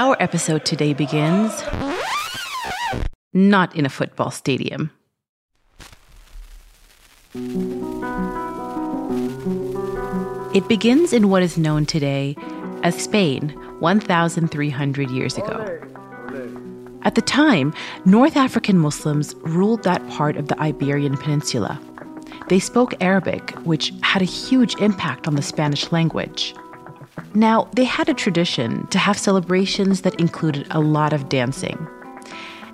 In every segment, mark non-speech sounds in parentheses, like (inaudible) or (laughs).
Our episode today begins not in a football stadium. It begins in what is known today as Spain 1,300 years ago. At the time, North African Muslims ruled that part of the Iberian Peninsula. They spoke Arabic, which had a huge impact on the Spanish language. Now, they had a tradition to have celebrations that included a lot of dancing.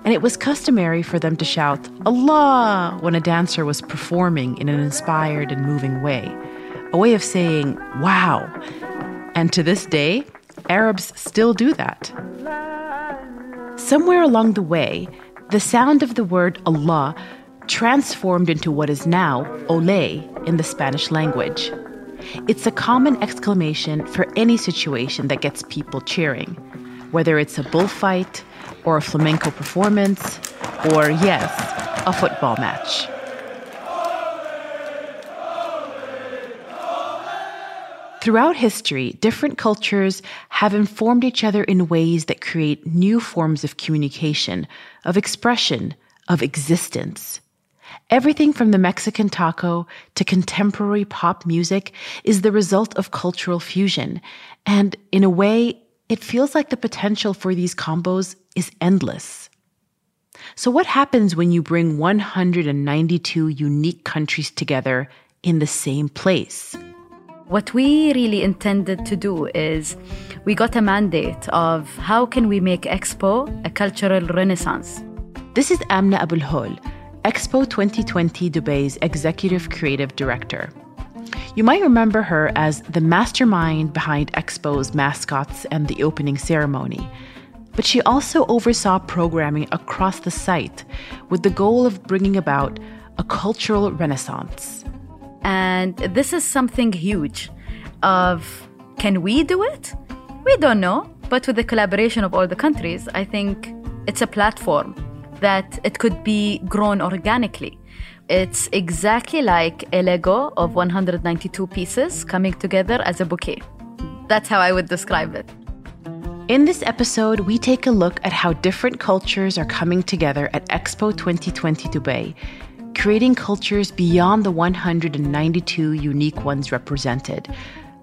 And it was customary for them to shout, Allah, when a dancer was performing in an inspired and moving way, a way of saying, wow. And to this day, Arabs still do that. Somewhere along the way, the sound of the word Allah transformed into what is now ole in the Spanish language. It's a common exclamation for any situation that gets people cheering, whether it's a bullfight or a flamenco performance or, yes, a football match. Throughout history, different cultures have informed each other in ways that create new forms of communication, of expression, of existence. Everything from the Mexican taco to contemporary pop music is the result of cultural fusion. And in a way, it feels like the potential for these combos is endless. So, what happens when you bring 192 unique countries together in the same place? What we really intended to do is we got a mandate of how can we make Expo a cultural renaissance. This is Amna Abul Hol, Expo 2020 Dubai's executive creative director. You might remember her as the mastermind behind Expo's mascots and the opening ceremony. But she also oversaw programming across the site with the goal of bringing about a cultural renaissance. And this is something huge of can we do it? We don't know, but with the collaboration of all the countries, I think it's a platform that it could be grown organically. It's exactly like a Lego of 192 pieces coming together as a bouquet. That's how I would describe it. In this episode, we take a look at how different cultures are coming together at Expo 2020 Dubai creating cultures beyond the 192 unique ones represented.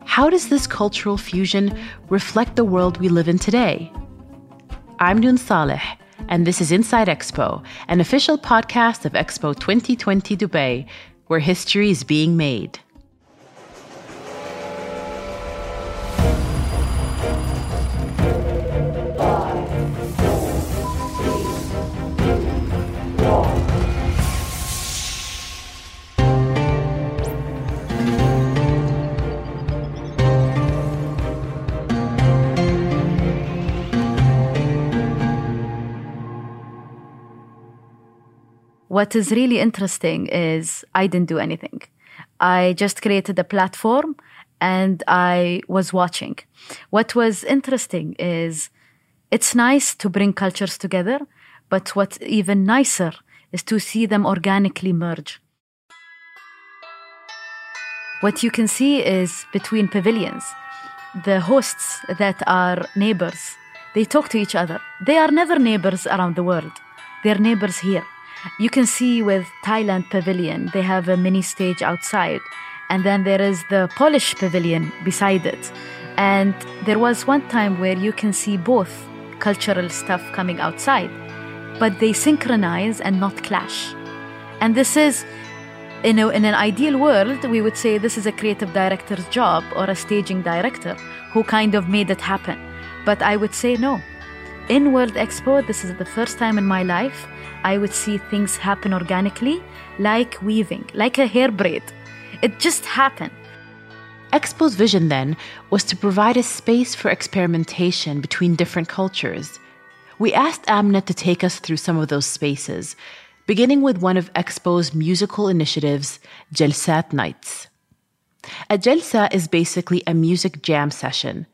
How does this cultural fusion reflect the world we live in today? I'm Noon Saleh, and this is Inside Expo, an official podcast of Expo 2020 Dubai, where history is being made. What is really interesting is I didn't do anything. I just created a platform and I was watching. What was interesting is it's nice to bring cultures together, but what's even nicer is to see them organically merge. What you can see is between pavilions, the hosts that are neighbors, they talk to each other. They are never neighbors around the world, they're neighbors here. You can see with Thailand Pavilion, they have a mini stage outside. And then there is the Polish Pavilion beside it. And there was one time where you can see both cultural stuff coming outside, but they synchronize and not clash. And this is, you know, in an ideal world, we would say this is a creative director's job or a staging director who kind of made it happen. But I would say no. In World Expo, this is the first time in my life I would see things happen organically, like weaving, like a hair braid. It just happened. Expo's vision then was to provide a space for experimentation between different cultures. We asked Amna to take us through some of those spaces, beginning with one of Expo's musical initiatives, Jalsat Nights. A Jalsa is basically a music jam session.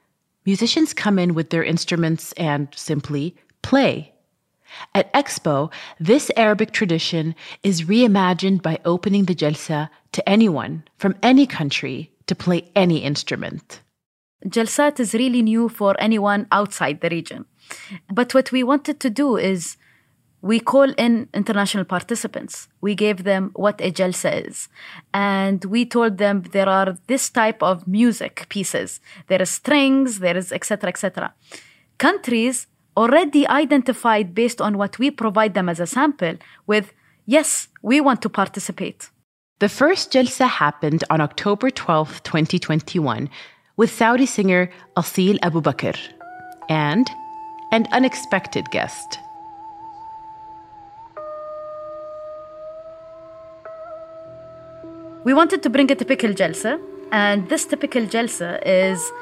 Musicians come in with their instruments and simply play. At Expo, this Arabic tradition is reimagined by opening the Jalsa to anyone from any country to play any instrument. Jalsat is really new for anyone outside the region. But what we wanted to do is we call in international participants. We gave them what a jalsa is. And we told them there are this type of music pieces. There is strings, there is etc. etc. Countries already identified based on what we provide them as a sample with, yes, we want to participate. The first jalsa happened on October 12, 2021, with Saudi singer Asil Abu Bakr and an unexpected guest. We wanted to bring a typical jalsa, and this typical jalsa is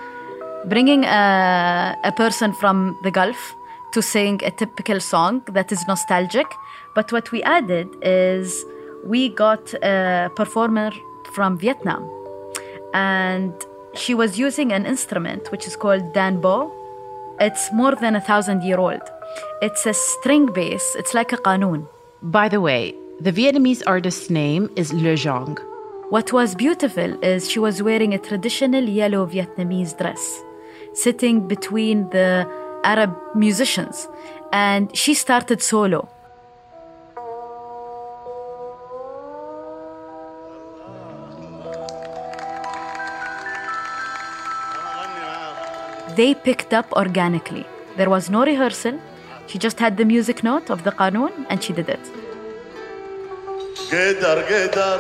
bringing a, a person from the Gulf to sing a typical song that is nostalgic. But what we added is we got a performer from Vietnam, and she was using an instrument which is called danbo. It's more than a thousand year old. It's a string bass, it's like a qanun. By the way, the Vietnamese artist's name is Le Jong. What was beautiful is she was wearing a traditional yellow Vietnamese dress, sitting between the Arab musicians, and she started solo. They picked up organically. There was no rehearsal. She just had the music note of the qanun and she did it. قدر قدر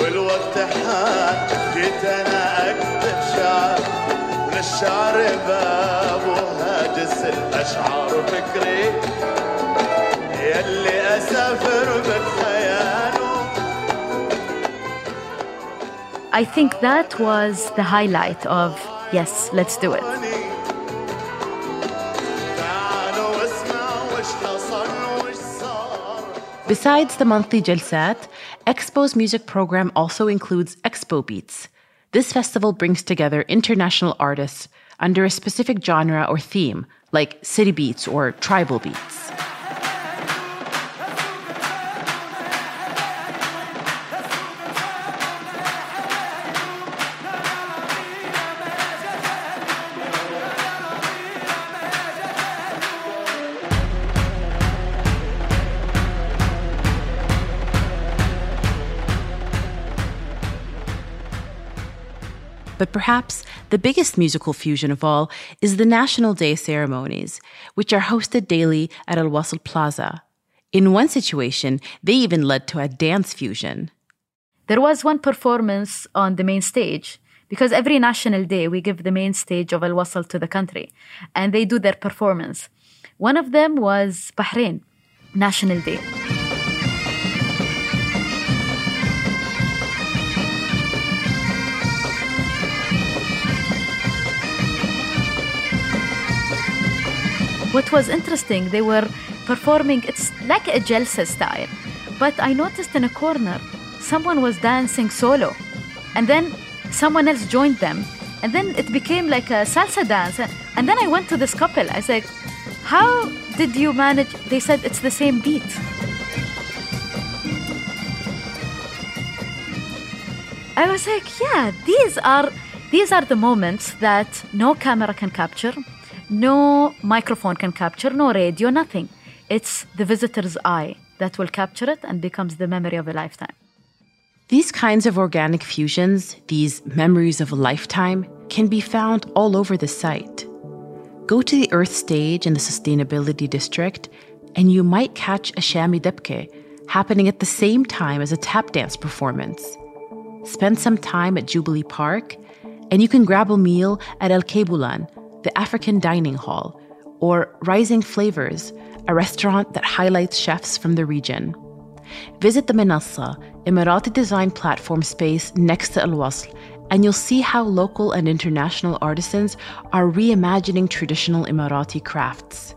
والوقت حان جيت انا اكتب شعر وللشعر باب وهاجس الاشعار فكري يلي اسافر بخياله I think that was the highlight of yes, let's do it. Besides the monthly Jalsat, Expo's music program also includes Expo Beats. This festival brings together international artists under a specific genre or theme, like city beats or tribal beats. But perhaps the biggest musical fusion of all is the National Day ceremonies, which are hosted daily at Al Wasl Plaza. In one situation, they even led to a dance fusion. There was one performance on the main stage because every national day we give the main stage of Al Wasl to the country and they do their performance. One of them was Bahrain National Day. What was interesting, they were performing, it's like a jalsa style. But I noticed in a corner, someone was dancing solo. And then someone else joined them. And then it became like a salsa dance. And then I went to this couple. I said, How did you manage? They said it's the same beat. I was like, yeah, these are these are the moments that no camera can capture, no microphone can capture, no radio, nothing. It's the visitor's eye that will capture it and becomes the memory of a lifetime. These kinds of organic fusions, these memories of a lifetime, can be found all over the site. Go to the Earth stage in the Sustainability District, and you might catch a Shami Debke happening at the same time as a tap dance performance. Spend some time at Jubilee Park, and you can grab a meal at Alkebulan, the African Dining Hall, or Rising Flavors, a restaurant that highlights chefs from the region. Visit the Minassa, Emirati design platform space next to Al Wasl, and you'll see how local and international artisans are reimagining traditional Emirati crafts.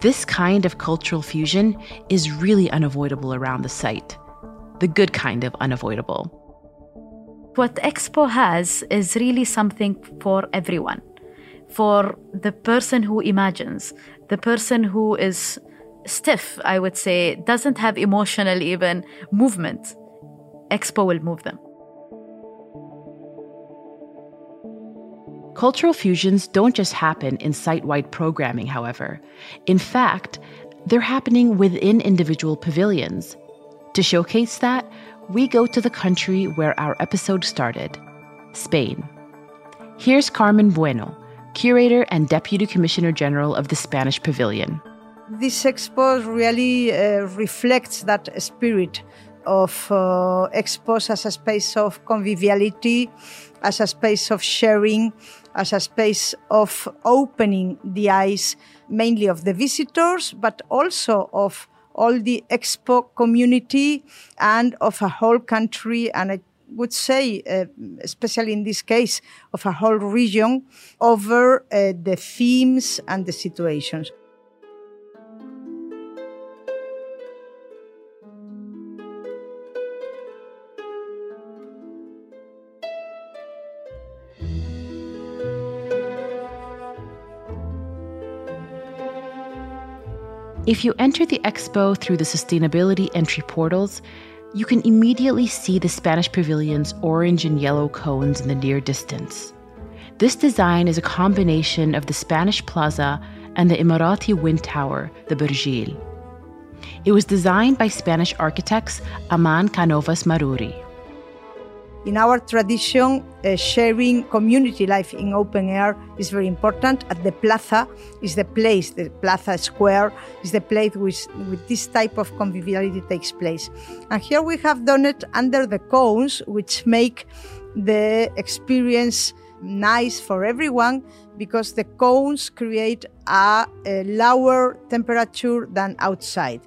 This kind of cultural fusion is really unavoidable around the site. The good kind of unavoidable. What Expo has is really something for everyone. For the person who imagines, the person who is stiff, I would say, doesn't have emotional even movement. Expo will move them. Cultural fusions don't just happen in site wide programming, however. In fact, they're happening within individual pavilions. To showcase that, we go to the country where our episode started Spain. Here's Carmen Bueno, curator and deputy commissioner general of the Spanish Pavilion. This expo really uh, reflects that spirit of uh, expos as a space of conviviality, as a space of sharing, as a space of opening the eyes mainly of the visitors, but also of all the expo community and of a whole country and I would say, uh, especially in this case, of a whole region over uh, the themes and the situations. If you enter the expo through the sustainability entry portals, you can immediately see the Spanish pavilion's orange and yellow cones in the near distance. This design is a combination of the Spanish Plaza and the Emirati wind tower, the Burjil. It was designed by Spanish architects Amann Cánovas Maruri. In our tradition, uh, sharing community life in open air is very important. At the plaza is the place, the plaza square is the place with, with this type of conviviality takes place. And here we have done it under the cones, which make the experience nice for everyone because the cones create a, a lower temperature than outside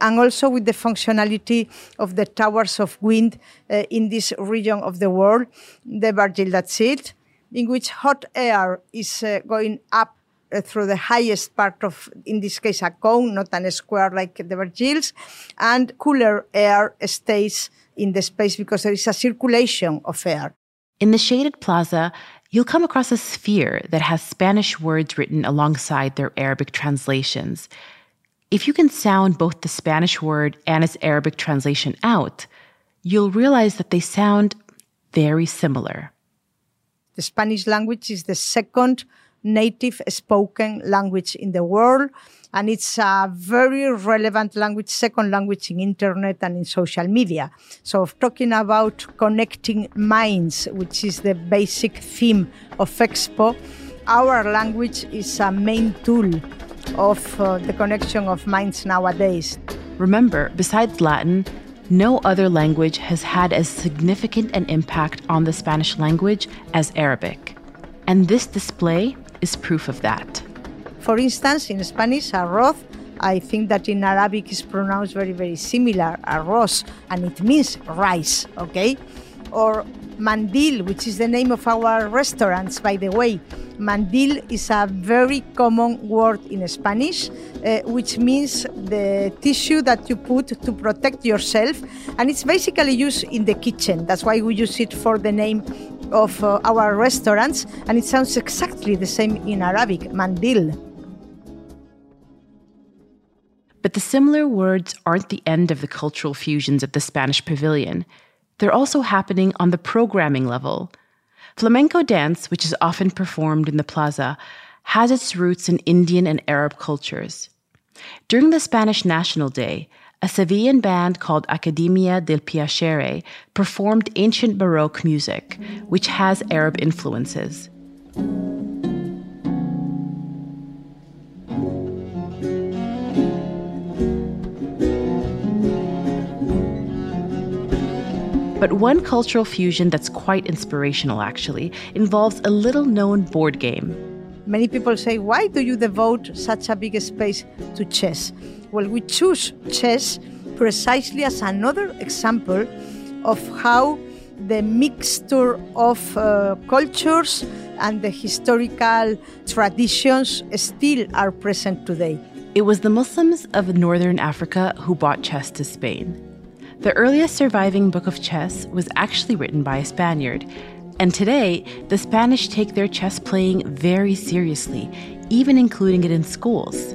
and also with the functionality of the towers of wind uh, in this region of the world, the that's it, in which hot air is uh, going up uh, through the highest part of, in this case, a cone, not a square like the Burjils, and cooler air stays in the space because there is a circulation of air. In the shaded plaza, you'll come across a sphere that has Spanish words written alongside their Arabic translations. If you can sound both the Spanish word and its Arabic translation out, you'll realize that they sound very similar. The Spanish language is the second native spoken language in the world, and it's a very relevant language, second language in internet and in social media. So, talking about connecting minds, which is the basic theme of Expo, our language is a main tool of uh, the connection of minds nowadays. Remember, besides Latin, no other language has had as significant an impact on the Spanish language as Arabic. And this display is proof of that. For instance, in Spanish, arroz, I think that in Arabic is pronounced very, very similar, arroz, and it means rice, okay? Or mandil, which is the name of our restaurants, by the way. Mandil is a very common word in Spanish, uh, which means the tissue that you put to protect yourself. And it's basically used in the kitchen. That's why we use it for the name of uh, our restaurants. And it sounds exactly the same in Arabic, mandil. But the similar words aren't the end of the cultural fusions at the Spanish Pavilion. They're also happening on the programming level. Flamenco dance, which is often performed in the plaza, has its roots in Indian and Arab cultures. During the Spanish National Day, a Sevillan band called Academia del Piacere performed ancient Baroque music, which has Arab influences. But one cultural fusion that's quite inspirational, actually, involves a little known board game. Many people say, why do you devote such a big space to chess? Well, we choose chess precisely as another example of how the mixture of uh, cultures and the historical traditions still are present today. It was the Muslims of northern Africa who brought chess to Spain. The earliest surviving book of chess was actually written by a Spaniard, and today the Spanish take their chess playing very seriously, even including it in schools.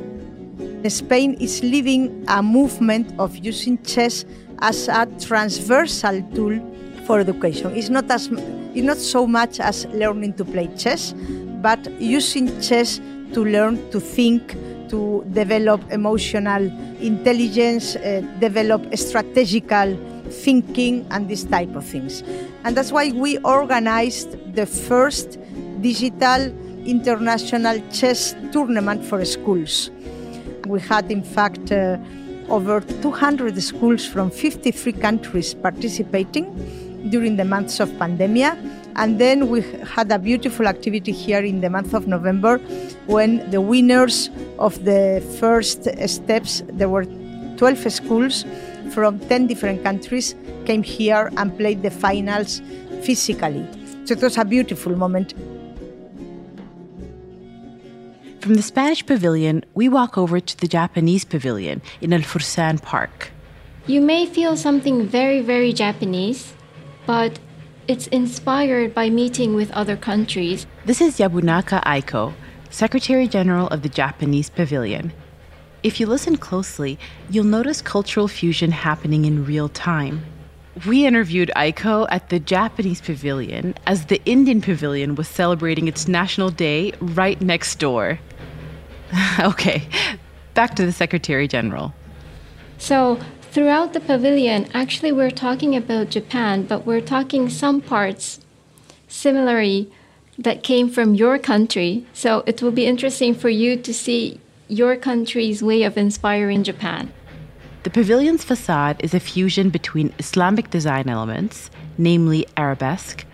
Spain is leading a movement of using chess as a transversal tool for education. It's not as it's not so much as learning to play chess, but using chess to learn to think, to develop emotional intelligence, uh, develop strategical thinking, and this type of things. And that's why we organized the first digital international chess tournament for schools. We had, in fact, uh, over 200 schools from 53 countries participating during the months of pandemia. And then we had a beautiful activity here in the month of November when the winners of the first steps, there were 12 schools from 10 different countries, came here and played the finals physically. So it was a beautiful moment. From the Spanish pavilion, we walk over to the Japanese pavilion in El Fursan Park. You may feel something very, very Japanese, but it's inspired by meeting with other countries. This is Yabunaka Aiko, Secretary General of the Japanese Pavilion. If you listen closely, you'll notice cultural fusion happening in real time. We interviewed Aiko at the Japanese pavilion as the Indian pavilion was celebrating its National Day right next door. (laughs) okay, back to the Secretary General. So, throughout the pavilion, actually, we're talking about Japan, but we're talking some parts similarly that came from your country. So, it will be interesting for you to see your country's way of inspiring Japan. The pavilion's facade is a fusion between Islamic design elements, namely arabesque,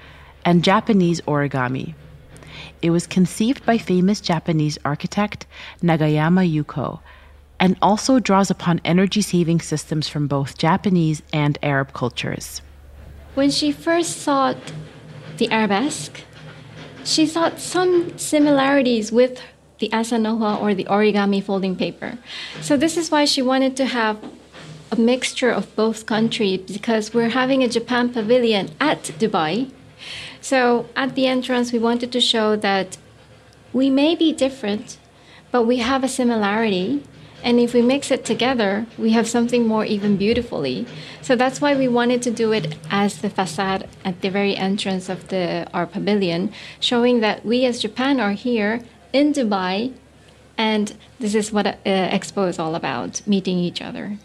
and Japanese origami. It was conceived by famous Japanese architect Nagayama Yuko and also draws upon energy saving systems from both Japanese and Arab cultures. When she first saw the arabesque, she saw some similarities with the asanoha or the origami folding paper. So this is why she wanted to have a mixture of both countries because we're having a Japan pavilion at Dubai so at the entrance, we wanted to show that we may be different, but we have a similarity. And if we mix it together, we have something more even beautifully. So that's why we wanted to do it as the facade at the very entrance of the our pavilion, showing that we as Japan are here in Dubai, and this is what uh, Expo is all about: meeting each other.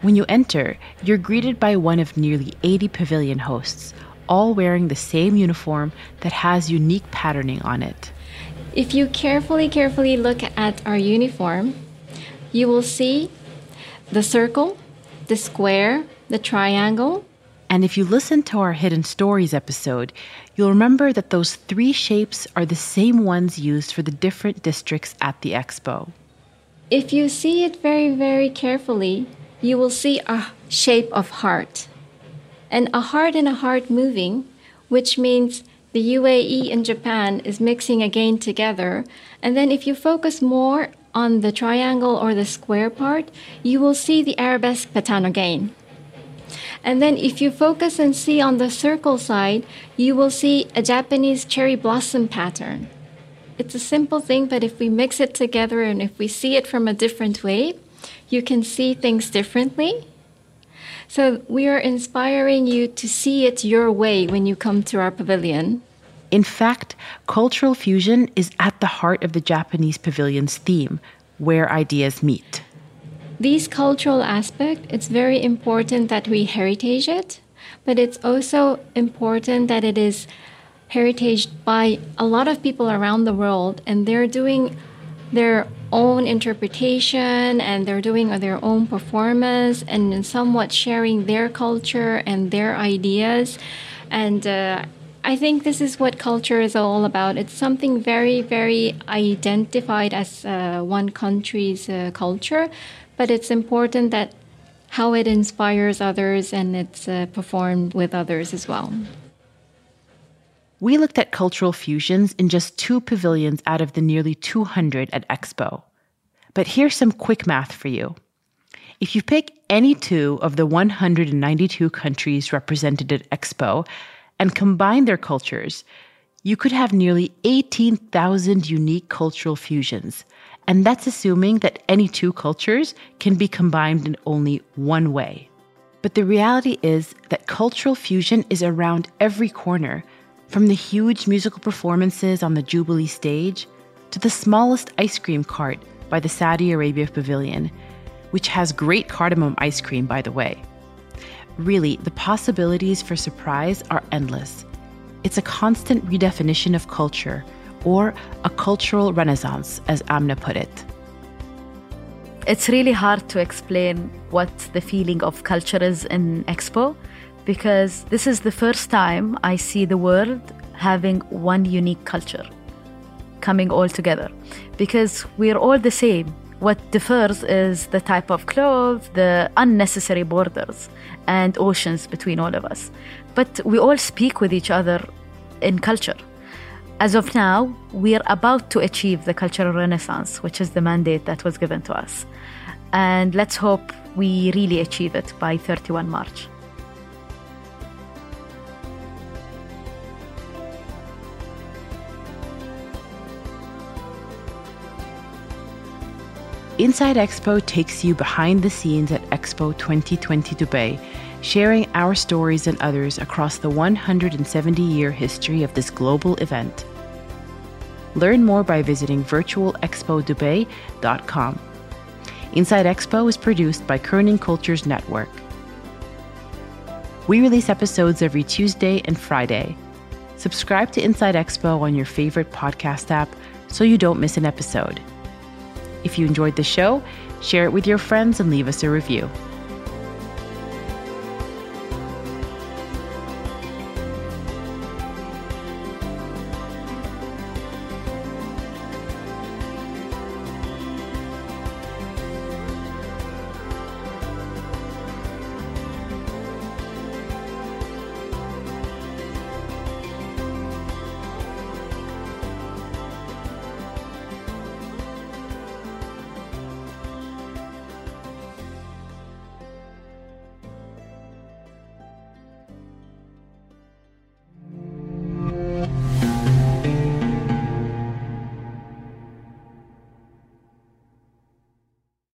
When you enter, you're greeted by one of nearly 80 pavilion hosts, all wearing the same uniform that has unique patterning on it. If you carefully, carefully look at our uniform, you will see the circle, the square, the triangle. And if you listen to our Hidden Stories episode, you'll remember that those three shapes are the same ones used for the different districts at the expo. If you see it very, very carefully, you will see a shape of heart and a heart and a heart moving, which means the UAE and Japan is mixing again together. And then if you focus more on the triangle or the square part, you will see the arabesque pattern again. And then if you focus and see on the circle side, you will see a Japanese cherry blossom pattern. It's a simple thing, but if we mix it together and if we see it from a different way, you can see things differently so we are inspiring you to see it your way when you come to our pavilion. In fact, cultural fusion is at the heart of the Japanese pavilion's theme, where ideas meet. These cultural aspect, it's very important that we heritage it, but it's also important that it is heritage by a lot of people around the world and they're doing their own interpretation and they're doing their own performance and somewhat sharing their culture and their ideas. And uh, I think this is what culture is all about. It's something very, very identified as uh, one country's uh, culture, but it's important that how it inspires others and it's uh, performed with others as well. We looked at cultural fusions in just two pavilions out of the nearly 200 at Expo. But here's some quick math for you. If you pick any two of the 192 countries represented at Expo and combine their cultures, you could have nearly 18,000 unique cultural fusions. And that's assuming that any two cultures can be combined in only one way. But the reality is that cultural fusion is around every corner, from the huge musical performances on the Jubilee stage to the smallest ice cream cart by the Saudi Arabia Pavilion, which has great cardamom ice cream, by the way. Really, the possibilities for surprise are endless. It's a constant redefinition of culture, or a cultural renaissance, as Amna put it. It's really hard to explain what the feeling of culture is in Expo because this is the first time I see the world having one unique culture coming all together because we're all the same. What differs is the type of clothes, the unnecessary borders, and oceans between all of us. But we all speak with each other in culture. As of now, we are about to achieve the cultural renaissance, which is the mandate that was given to us. And let's hope we really achieve it by 31 March. Inside Expo takes you behind the scenes at Expo 2020 Dubai, sharing our stories and others across the 170 year history of this global event. Learn more by visiting virtualexpodubai.com. Inside Expo is produced by Kerning Cultures Network. We release episodes every Tuesday and Friday. Subscribe to Inside Expo on your favorite podcast app so you don't miss an episode. If you enjoyed the show, share it with your friends and leave us a review.